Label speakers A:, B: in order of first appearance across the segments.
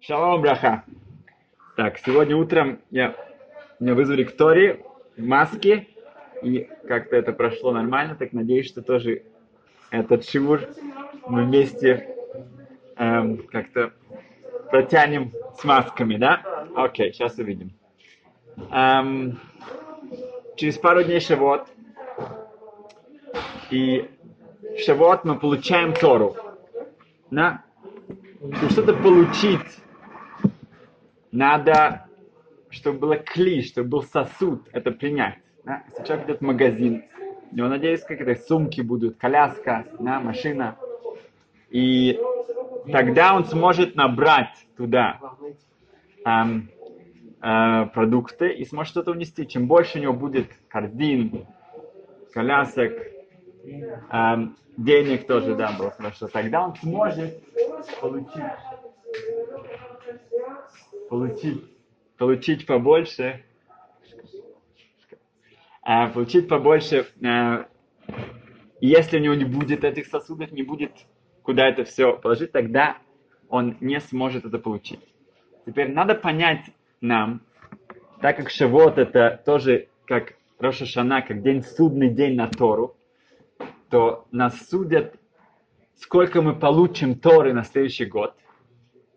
A: Шалом, браха. Так, сегодня утром я, меня вызвали к Торе в маске, и как-то это прошло нормально, так надеюсь, что тоже этот шивур мы вместе эм, как-то протянем с масками, да? Окей, сейчас увидим. Эм, через пару дней Шавот, и в Шавот мы получаем Тору. Да? Чтобы что-то получить, надо, чтобы было кли, чтобы был сосуд, это принять. Да? Если человек идет в магазин, у него, надеюсь, какие-то сумки будут, коляска, да, машина. И тогда он сможет набрать туда эм, э, продукты и сможет что-то унести. Чем больше у него будет корзин, колясок, эм, денег тоже, да, было хорошо, тогда он сможет получить, получить, получить побольше, э, получить побольше, э, если у него не будет этих сосудов, не будет куда это все положить, тогда он не сможет это получить. Теперь надо понять нам, так как Шавот это тоже как Роша Шана, как день судный день на Тору, то нас судят, сколько мы получим Торы на следующий год.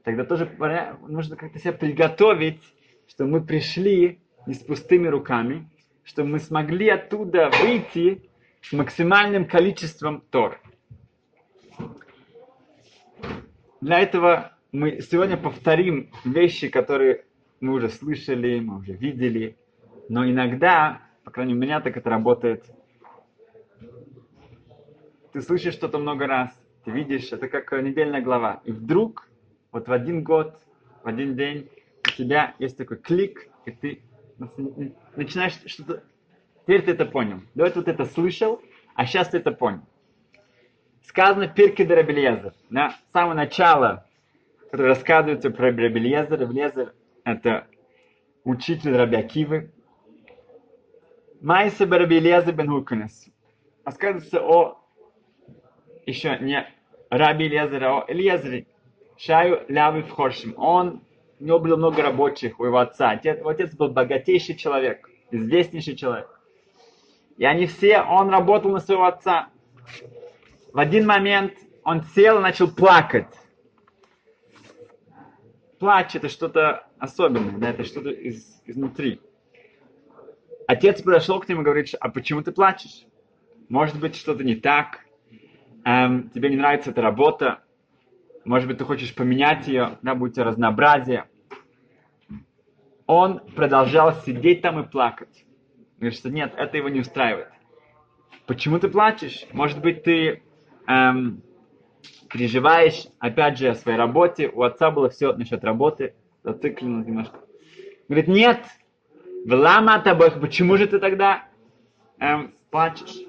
A: Тогда тоже нужно как-то себя приготовить, что мы пришли не с пустыми руками, чтобы мы смогли оттуда выйти с максимальным количеством Тор. Для этого мы сегодня повторим вещи, которые мы уже слышали, мы уже видели, но иногда, по крайней мере, у меня так это работает, ты слышишь что-то много раз, ты видишь, это как недельная глава. И вдруг, вот в один год, в один день, у тебя есть такой клик, и ты начинаешь что-то... Теперь ты это понял. До этого ты это слышал, а сейчас ты это понял. Сказано Пирки де Рабельезер. Да? С самого начала, который рассказывается про Рабельезер. Рабельезер – это учитель Рабиакивы. Майса Барабельезер бен Хуканес. Рассказывается о еще не Раби Элиезер, а Элиезер, Шаю Лявы в Хоршим. Он, у него было много рабочих у его отца. Отец, его отец был богатейший человек, известнейший человек. И они все, он работал на своего отца. В один момент он сел и начал плакать. Плач это что-то особенное, да, это что-то из, изнутри. Отец подошел к нему и говорит, а почему ты плачешь? Может быть, что-то не так? эм, тебе не нравится эта работа, может быть, ты хочешь поменять ее, да, будет разнообразие. Он продолжал сидеть там и плакать. Говорит, что нет, это его не устраивает. Почему ты плачешь? Может быть, ты эм, переживаешь, опять же, о своей работе. У отца было все насчет работы. Зациклено немножко. Говорит, нет, в лама тобой, почему же ты тогда эм, плачешь?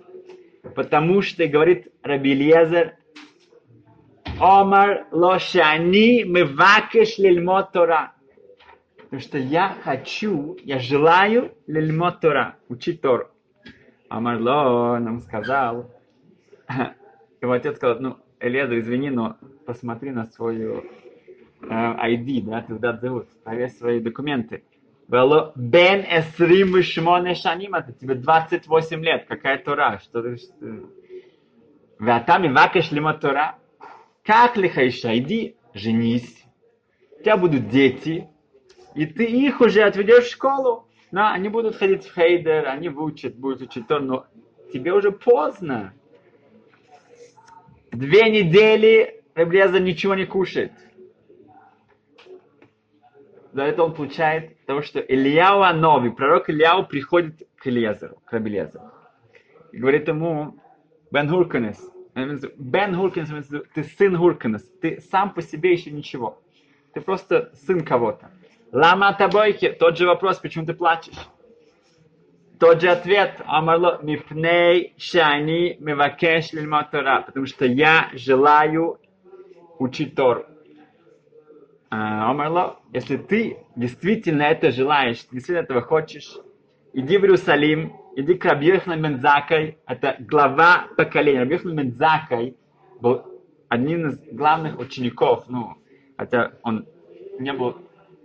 A: Потому что, говорит Раби Ильезер, Омар лошани мывакеш лильмот Тора. Потому что я хочу, я желаю лильмот Тора, учить Тору. Омар ло нам сказал, его отец сказал, ну, Элеза, извини, но посмотри на свою э, ID, да, туда зовут, проверь свои документы. Было бен эсрим шмоне шаним, это тебе 28 лет, какая Тора, что ты... Ватами вакеш лима Тора. Как лихаиша, иди, женись, у тебя будут дети, и ты их уже отведешь в школу. Да, они будут ходить в хейдер, они выучат, будут учить то, но тебе уже поздно. Две недели Ребреза ничего не кушает за это он получает того, что Ильяу Анови, пророк Ильяу приходит к Ильязеру, к Рабелезеру. И говорит ему, Бен Хурканес, Бен Хурканес, ты сын Хурканес, ты сам по себе еще ничего. Ты просто сын кого-то. Лама Табойки, тот же вопрос, почему ты плачешь? Тот же ответ, Амарло, мифней шани мивакеш лильмотора, потому что я желаю учить Тору. Омарло, если ты действительно это желаешь, действительно этого хочешь, иди в Иерусалим, иди к Рабьехна Мензакай, это глава поколения. Рабьехна Мензакай был одним из главных учеников, ну, хотя он не был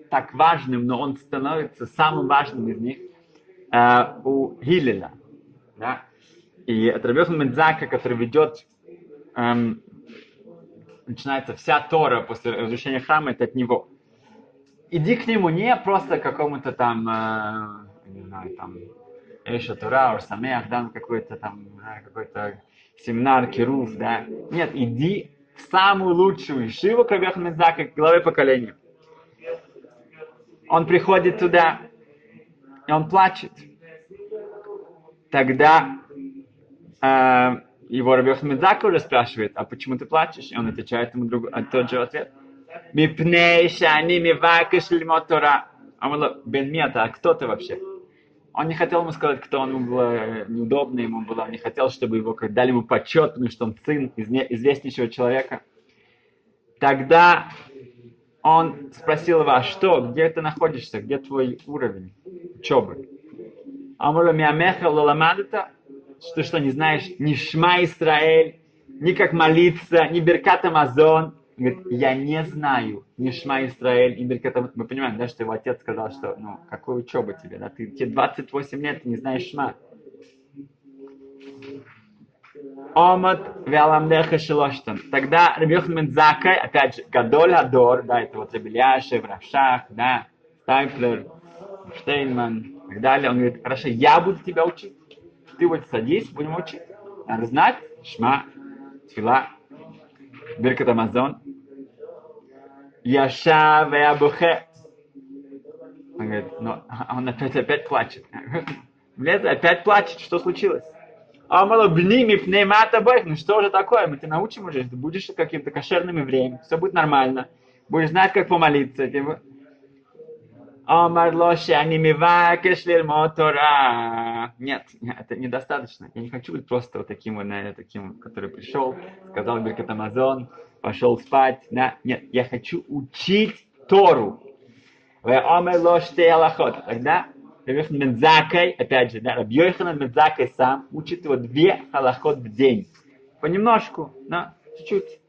A: так важным, но он становится самым важным из них э, у Гилеля. Да? И это Рабиохан Медзака, который ведет, эм, начинается вся Тора после разрушения храма, это от него. Иди к нему не просто какому-то там, э, не знаю, там, Эша Тура, Урсамех, да, какой-то там, какой-то семинар, Кируф, да. Нет, иди в самую лучшую Ишиву к Рабиохан Медзака, к главе поколения. Он приходит туда, и он плачет. Тогда э, его Рабиох Медзака уже спрашивает, а почему ты плачешь? И он отвечает ему друг, а тот же ответ. Мипней шани мивакиш лимот Тора. А он говорит, Бен Мета, а кто ты вообще? Он не хотел ему сказать, кто он, ему было неудобно ему было, он не хотел, чтобы его дали ему почет, потому что он сын известнейшего человека. Тогда он спросил его, а что, где ты находишься, где твой уровень учебы? А говорит, миамеха лоламадата, что что, не знаешь ни Шма Исраэль, ни как молиться, ни Беркат Амазон. Говорит, я не знаю ни Шма Исраэль, ни Беркат Амазон. Мы понимаем, да, что его отец сказал, что, ну, какой учеба тебе, да, ты, тебе 28 лет, ты не знаешь Шма. Омат Вяламдеха Шилоштан. Тогда Рабиохан Мензакай, опять же, Гадоль Адор, да, это вот Рабеляшев, Равшах, да, Стайплер, Штейнман и так далее. Он говорит, хорошо, я буду тебя учить ты вот садись, будем учить. Надо знать, шма, тфила, биркат Амазон. Яша веабухе. Он говорит, но он опять, опять плачет. Влез, опять плачет, что случилось? А мало бними пнеймата бэх, ну что же такое, мы тебя научим уже, ты будешь каким-то кошерным евреем, все будет нормально, будешь знать, как помолиться. Омар лоши, они мивакеш Тора. Нет, это недостаточно. Я не хочу быть просто вот таким вот, таким, который пришел, сказал Беркат Амазон, пошел спать. Да? Нет, я хочу учить Тору. Тогда Рабьехан Мензакай, опять же, да, Рабьехан Мензакай сам учит его две халахот в день. Понемножку, да, чуть-чуть.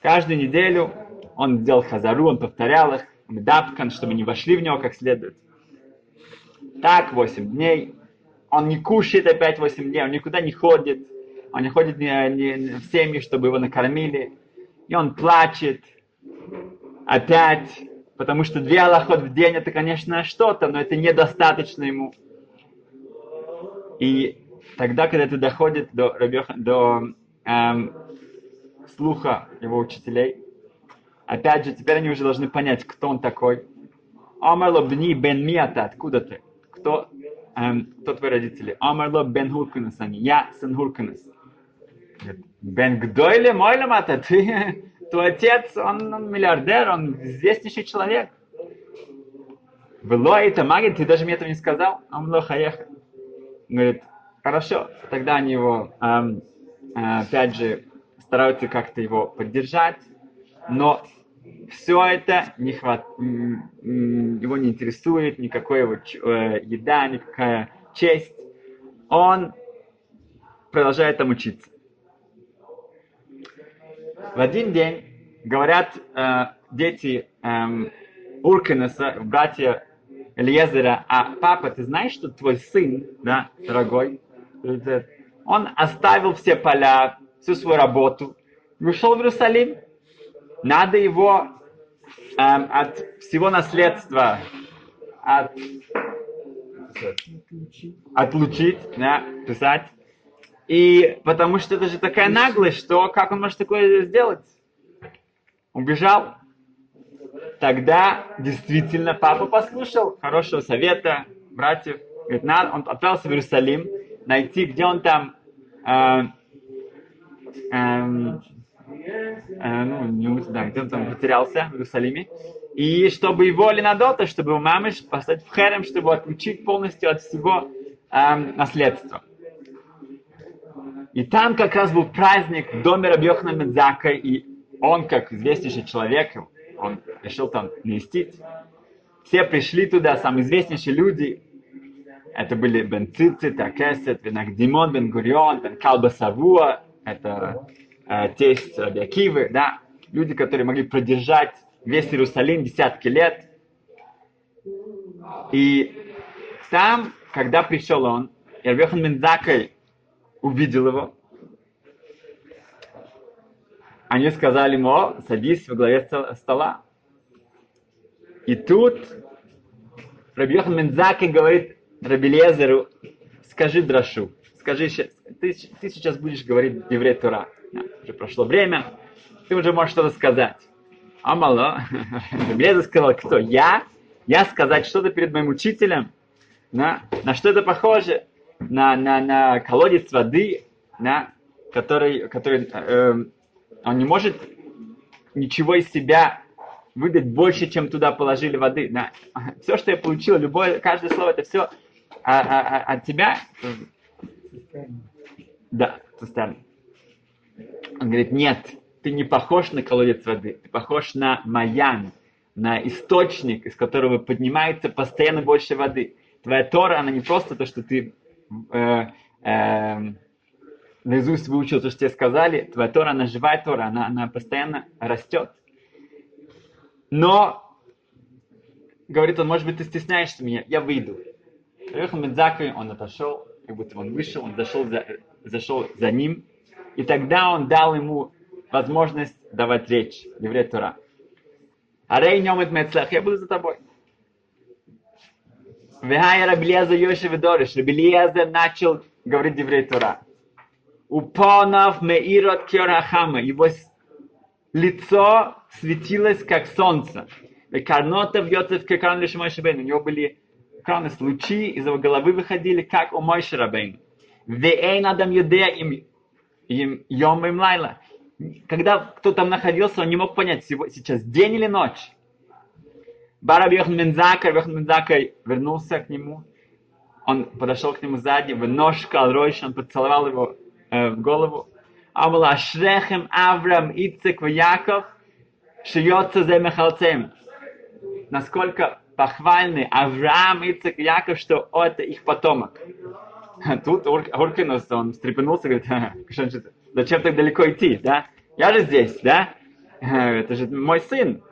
A: Каждую неделю он делал хазару, он повторял их медапкан, чтобы не вошли в него как следует. Так 8 дней. Он не кушает опять 8 дней, он никуда не ходит. Он не ходит не, не, в семьи, чтобы его накормили. И он плачет опять, потому что две аллахот в день это, конечно, что-то, но это недостаточно ему. И тогда, когда это доходит до, до эм, слуха его учителей, Опять же, теперь они уже должны понять, кто он такой. Амарло бни бен миата, откуда ты? Кто, эм, кто твои родители? Амарло бен Хурканес они. Я сын Хурканес. Бен Гдойле Мойлемата, ты, твой отец, он, он миллиардер, он известнейший человек. Было это магия, ты даже мне этого не сказал. Амло хаеха. Говорит, хорошо. Тогда они его, эм, э, опять же, стараются как-то его поддержать, но все это не хват... его не интересует, никакой его э, еда, никакая честь. Он продолжает там учиться. В один день говорят э, дети э, Урканеса, братья Элиезера, а папа, ты знаешь, что твой сын, да, дорогой, он оставил все поля, всю свою работу, и ушел в Иерусалим. Надо его эм, от всего наследства от, отлучить, да, писать. И потому что это же такая наглость, что как он может такое сделать? Убежал. Тогда действительно папа послушал хорошего совета братьев. Говорит, надо, он отправился в Иерусалим, найти, где он там э, э, э, ну, да, где он там потерялся в Иерусалиме, и чтобы его Ленадота, чтобы его мамы поставить в херем, чтобы отключить полностью от всего э, наследства. И там как раз был праздник в доме Рабьохна Медзака, и он, как известнейший человек, он решил там навестить. Все пришли туда, самые известнейшие люди. Это были Бен Цицит, Акесет, Бен Агдимон, Бен Гурион, Бен Калба Савуа, это э, тесть Раби Акивы, да, люди, которые могли продержать весь Иерусалим десятки лет. И там, когда пришел он, и Рабьехан Мензакой увидел его, они сказали ему, садись во главе стола. И тут Рабьехан Мензакой говорит Рабелезеру, скажи Драшу, скажи, ты, ты сейчас будешь говорить еврей Тура. Да, уже прошло время, ты уже можешь что-то сказать. А мало. Рабелезер сказал, кто? Я? Я сказать что-то перед моим учителем? На, на что это похоже? На, на, на колодец воды, на, который, который э, он не может ничего из себя выдать больше, чем туда положили воды. Да. Все, что я получил, любое, каждое слово, это все а, а, а, от тебя. Да, цистерна. Он говорит, нет, ты не похож на колодец воды, ты похож на маян, на источник, из которого поднимается постоянно больше воды. Твоя Тора, она не просто то, что ты э, э, наизусть выучил то, что тебе сказали. Твоя Тора, она живая Тора, она, она постоянно растет. Но, говорит он, может быть, ты стесняешься меня, я выйду. Приехал Медзакой, он отошел, как будто он вышел, он зашел за, зашел за ним, и тогда он дал ему возможность давать речь, еврей Тора. Арей нем я буду за тобой. Вехая Рабелеза Йошев Дориш. Рабелеза начал говорить еврей Тора. Упонов меирот кьорахама. Его лицо светилось, как солнце. Бьется в кекан лишь мой У него были краны лучи, из его головы выходили, как у мой шарабейн. Веэйн адам юдея им, им йом им лайла. Когда кто там находился, он не мог понять, сейчас день или ночь. Бараб Йохан Мензака, Йохан Мензака вернулся к нему. Он подошел к нему сзади, в нож Калройш, он поцеловал его э, в голову. Амала Шрехем Авраам Ицек Яков шьется за Мехалцем. Насколько похвальны Авраам, Ицек Яков, что это их потомок. Тут Уркинус, он встрепенулся, говорит, зачем так далеко идти, да? Я же здесь, да? Это же мой сын.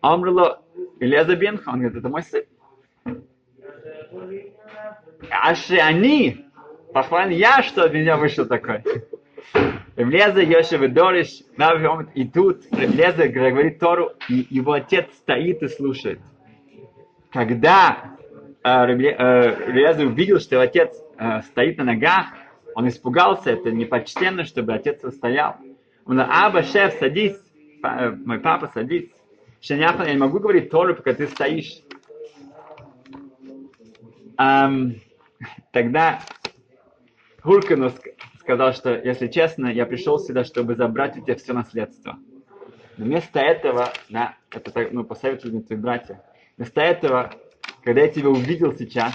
A: Амрло Илеза Бенха, он говорит, это мой сын. Аши они, похвален я, что от меня вышел такой. Ревлеза Йошев и Дориш, и тут Ревлеза говорит Тору, и его отец стоит и слушает. Когда э, Ревлеза увидел, что его отец э, стоит на ногах, он испугался, это непочтенно, чтобы отец стоял. Он говорит, Аба, шеф, садись, мой папа, садись. Шаняхан, я не могу говорить Тору, пока ты стоишь. Um, тогда Хуркану сказал, что, если честно, я пришел сюда, чтобы забрать у тебя все наследство. Но вместо этого, да, это так, ну, посоветовали мне твои братья, вместо этого, когда я тебя увидел сейчас,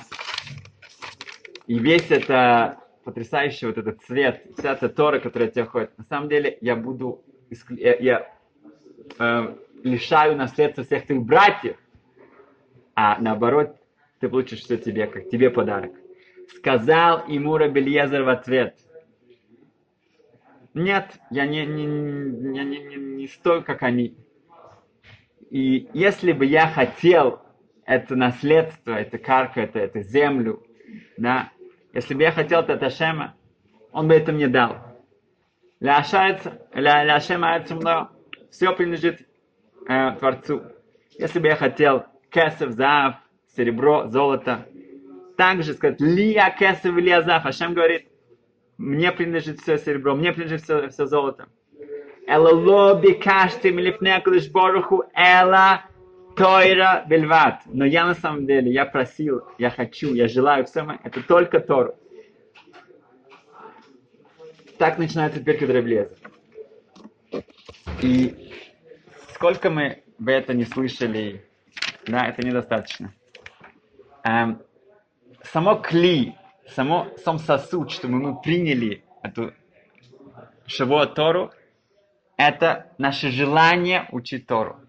A: и весь это потрясающий вот этот цвет, вся эта Тора, которая от тебя ходит, на самом деле я буду, я, я э, лишаю наследства всех твоих братьев, а наоборот, ты получишь все тебе, как тебе подарок. Сказал ему Рабельезер в ответ, нет, я не, не, не, не, не, не столь, как они. И если бы я хотел это наследство, это карка, это, это землю, да, если бы я хотел это Ташема, он бы это мне дал. Ля Ашема все принадлежит э, Творцу. Если бы я хотел кесов, зав, серебро, золото, также сказать, лия кесов лия зав, Ашем говорит, мне принадлежит все серебро, мне принадлежит все, все золото. Эла лоби кашти милифнекулиш боруху, эла тойра бельват. Но я на самом деле, я просил, я хочу, я желаю все, это только Тору. Так начинается теперь Кедреблез. И сколько мы бы это не слышали, да, это недостаточно. Эм, само кли, само, сам сосуд, чтобы мы приняли эту Шавуа Тору, это наше желание учить Тору.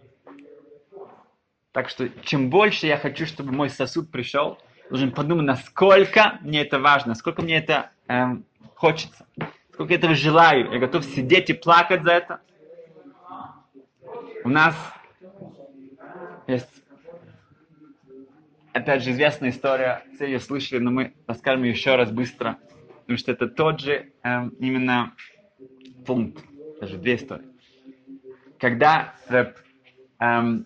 A: Так что чем больше я хочу, чтобы мой сосуд пришел, должен подумать, насколько мне это важно, насколько мне это эм, хочется, сколько я этого желаю. Я готов сидеть и плакать за это. У нас есть, опять же, известная история, все ее слышали, но мы расскажем ее еще раз быстро, потому что это тот же эм, именно пункт, даже две истории. Когда Рэб, эм,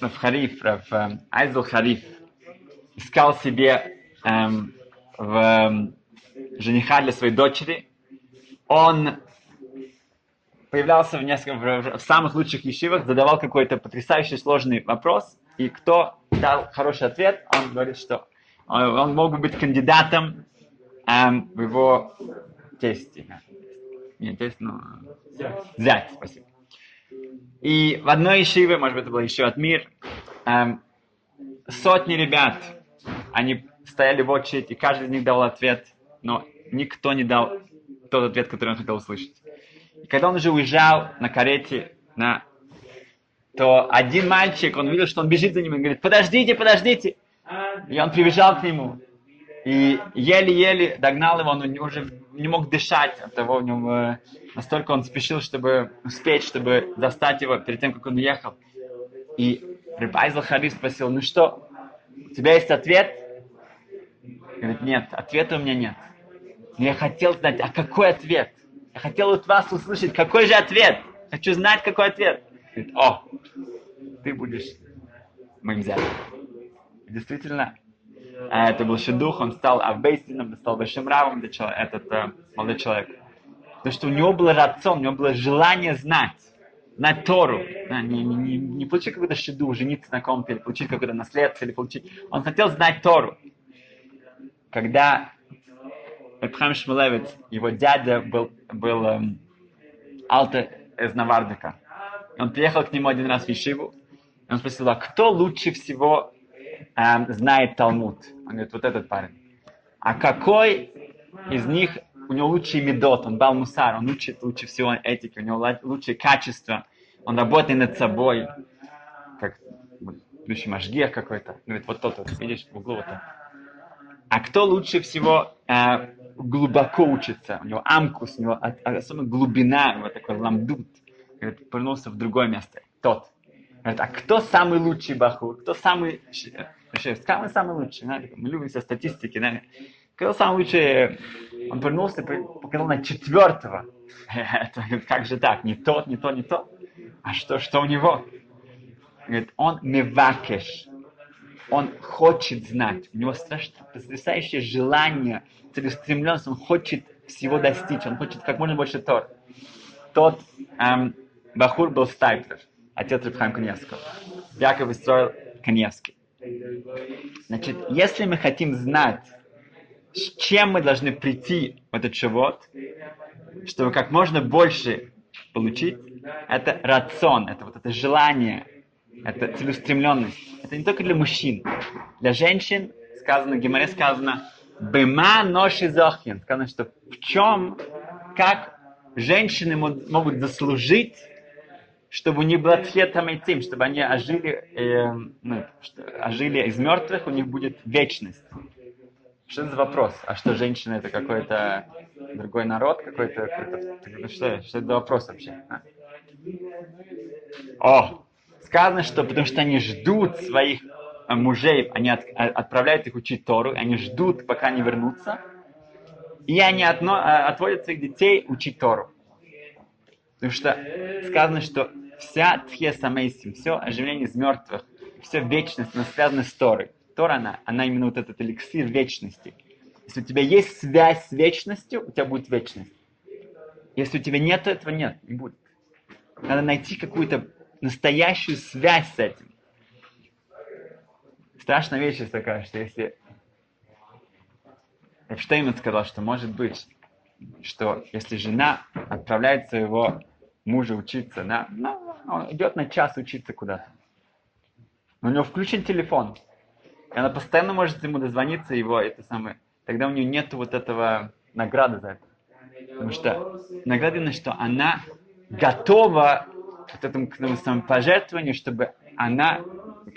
A: Рэб Хариф, Рэб эм, Айзел Хариф искал себе эм, в, эм, жениха для своей дочери, он появлялся в, несколько, в, самых лучших ешивах, задавал какой-то потрясающий сложный вопрос, и кто дал хороший ответ, он говорит, что он, он мог бы быть кандидатом эм, в его тесте. Не тесть, но... Зять, спасибо. И в одной ешиве, может быть, это был еще от мир, эм, сотни ребят, они стояли в очередь, и каждый из них дал ответ, но никто не дал тот ответ, который он хотел услышать. Когда он уже уезжал на карете, на, то один мальчик, он видел, что он бежит за ним и говорит, подождите, подождите. И он прибежал к нему. И еле-еле догнал его, он уже не мог дышать от того, у него настолько он спешил, чтобы успеть, чтобы достать его перед тем, как он уехал. И Рыбайзл Хари спросил, ну что, у тебя есть ответ? Говорит, нет, ответа у меня нет. Но я хотел знать, а какой ответ? Я хотел от вас услышать, какой же ответ? Хочу знать, какой ответ. Говорит, о, ты будешь моим зятем. Действительно, это был Шедух, он стал Авбейсином, стал Большим Равом, этот э, молодой человек. Потому что у него было рацион, у него было желание знать, знать Тору. Да, не, не, не получить какой-то шеду, жениться на ком-то, или получить какое-то наследство, или получить... Он хотел знать Тору. Когда Эпхам Шмулевец, его дядя был, был эм, Алте из Навардика. Он приехал к нему один раз в Ешиву, и он спросил, а кто лучше всего эм, знает Талмуд? Он говорит, вот этот парень. А какой из них, у него лучший медот, он бал мусар, он учит лучше всего этики, у него лучшие качества, он работает над собой, как будущий машгех какой-то. Говорит, вот тот, вот, видишь, в углу вот тот. А кто лучше всего э, глубоко учится, у него амкус, у него особенно глубина, у него такой ламдут, говорит, повернулся в другое место, тот. Говорит, а кто самый лучший бахур? Кто самый... Самый самый лучший, да? мы любим все статистики, да? Кто самый лучший? Он повернулся, показал на четвертого. Это, как же так? Не тот, не то, не то. А что, что у него? Говорит, он мевакеш. Он хочет знать. У него страшно потрясающее желание целеустремленность, он хочет всего достичь, он хочет как можно больше Тор. Тот эм, Бахур был Стайплер, отец Рабхайм Каневского. Яков строил Каневский. Значит, если мы хотим знать, с чем мы должны прийти в этот живот, чтобы как можно больше получить, это рацион, это вот это желание, это целеустремленность. Это не только для мужчин. Для женщин сказано, Гимаре сказано, Бема ноши зохин. Сказано, что в чем, как женщины могут заслужить, чтобы у них было тхетам этим, чтобы они ожили, э, ну, ожили из мертвых, у них будет вечность. Что это за вопрос? А что, женщины это какой-то другой народ какой-то? Какой что, что это за вопрос вообще? А? О! Сказано, что потому что они ждут своих Э, мужей, они от, э, отправляют их учить Тору, они ждут, пока они вернутся, и они отно, э, отводят своих детей учить Тору. Потому что сказано, что вся тхе самейсим, все оживление из мертвых, все вечность, она связана с Торой. Тора, она, она именно вот этот эликсир вечности. Если у тебя есть связь с вечностью, у тебя будет вечность. Если у тебя нет этого, нет, не будет. Надо найти какую-то настоящую связь с этим страшная вещь есть такая, что если Эпштейн сказал, что может быть, что если жена отправляет своего мужа учиться, на, на, он идет на час учиться куда-то, но у него включен телефон, и она постоянно может ему дозвониться, его это самое, тогда у нее нет вот этого награды за это. Потому что награда именно, что она готова к этому, самопожертвованию, чтобы она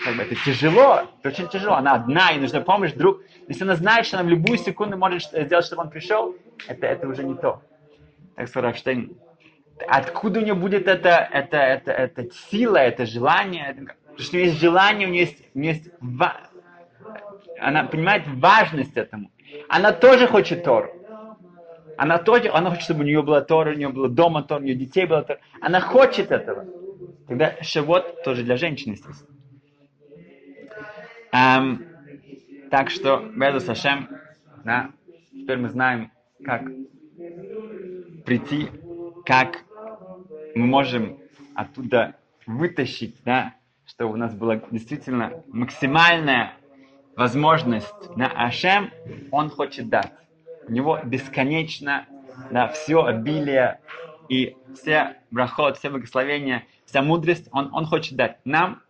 A: как бы это тяжело, это очень тяжело, она одна, ей нужна помощь, друг. Если она знает, что она в любую секунду может сделать, чтобы он пришел, это, это уже не то. Так сказал Рафштейн, откуда у нее будет это, это, это, это сила, это желание? Потому что у нее есть желание, у нее есть, у нее есть ва... она понимает важность этому. Она тоже хочет Тору. Она тоже, она хочет, чтобы у нее была Тора, у нее было дома Тора, у нее детей было Тора. Она хочет этого. Тогда Шавот тоже для женщин, естественно. Эм, так что, Безу Сашем, да, теперь мы знаем, как прийти, как мы можем оттуда вытащить, да, чтобы у нас была действительно максимальная возможность на Ашем, он хочет дать. У него бесконечно да, все обилие и все брахот, все благословения, вся мудрость, он, он хочет дать нам.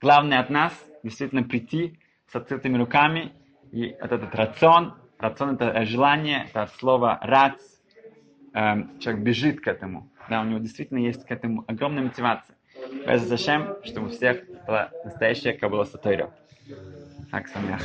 A: Главное от нас действительно прийти с открытыми руками, и вот этот рацион, рацион это желание, это от слова рац, эм, человек бежит к этому, да, у него действительно есть к этому огромная мотивация. Зачем, чтобы у всех была настоящая кабула сатойра. Так, самях.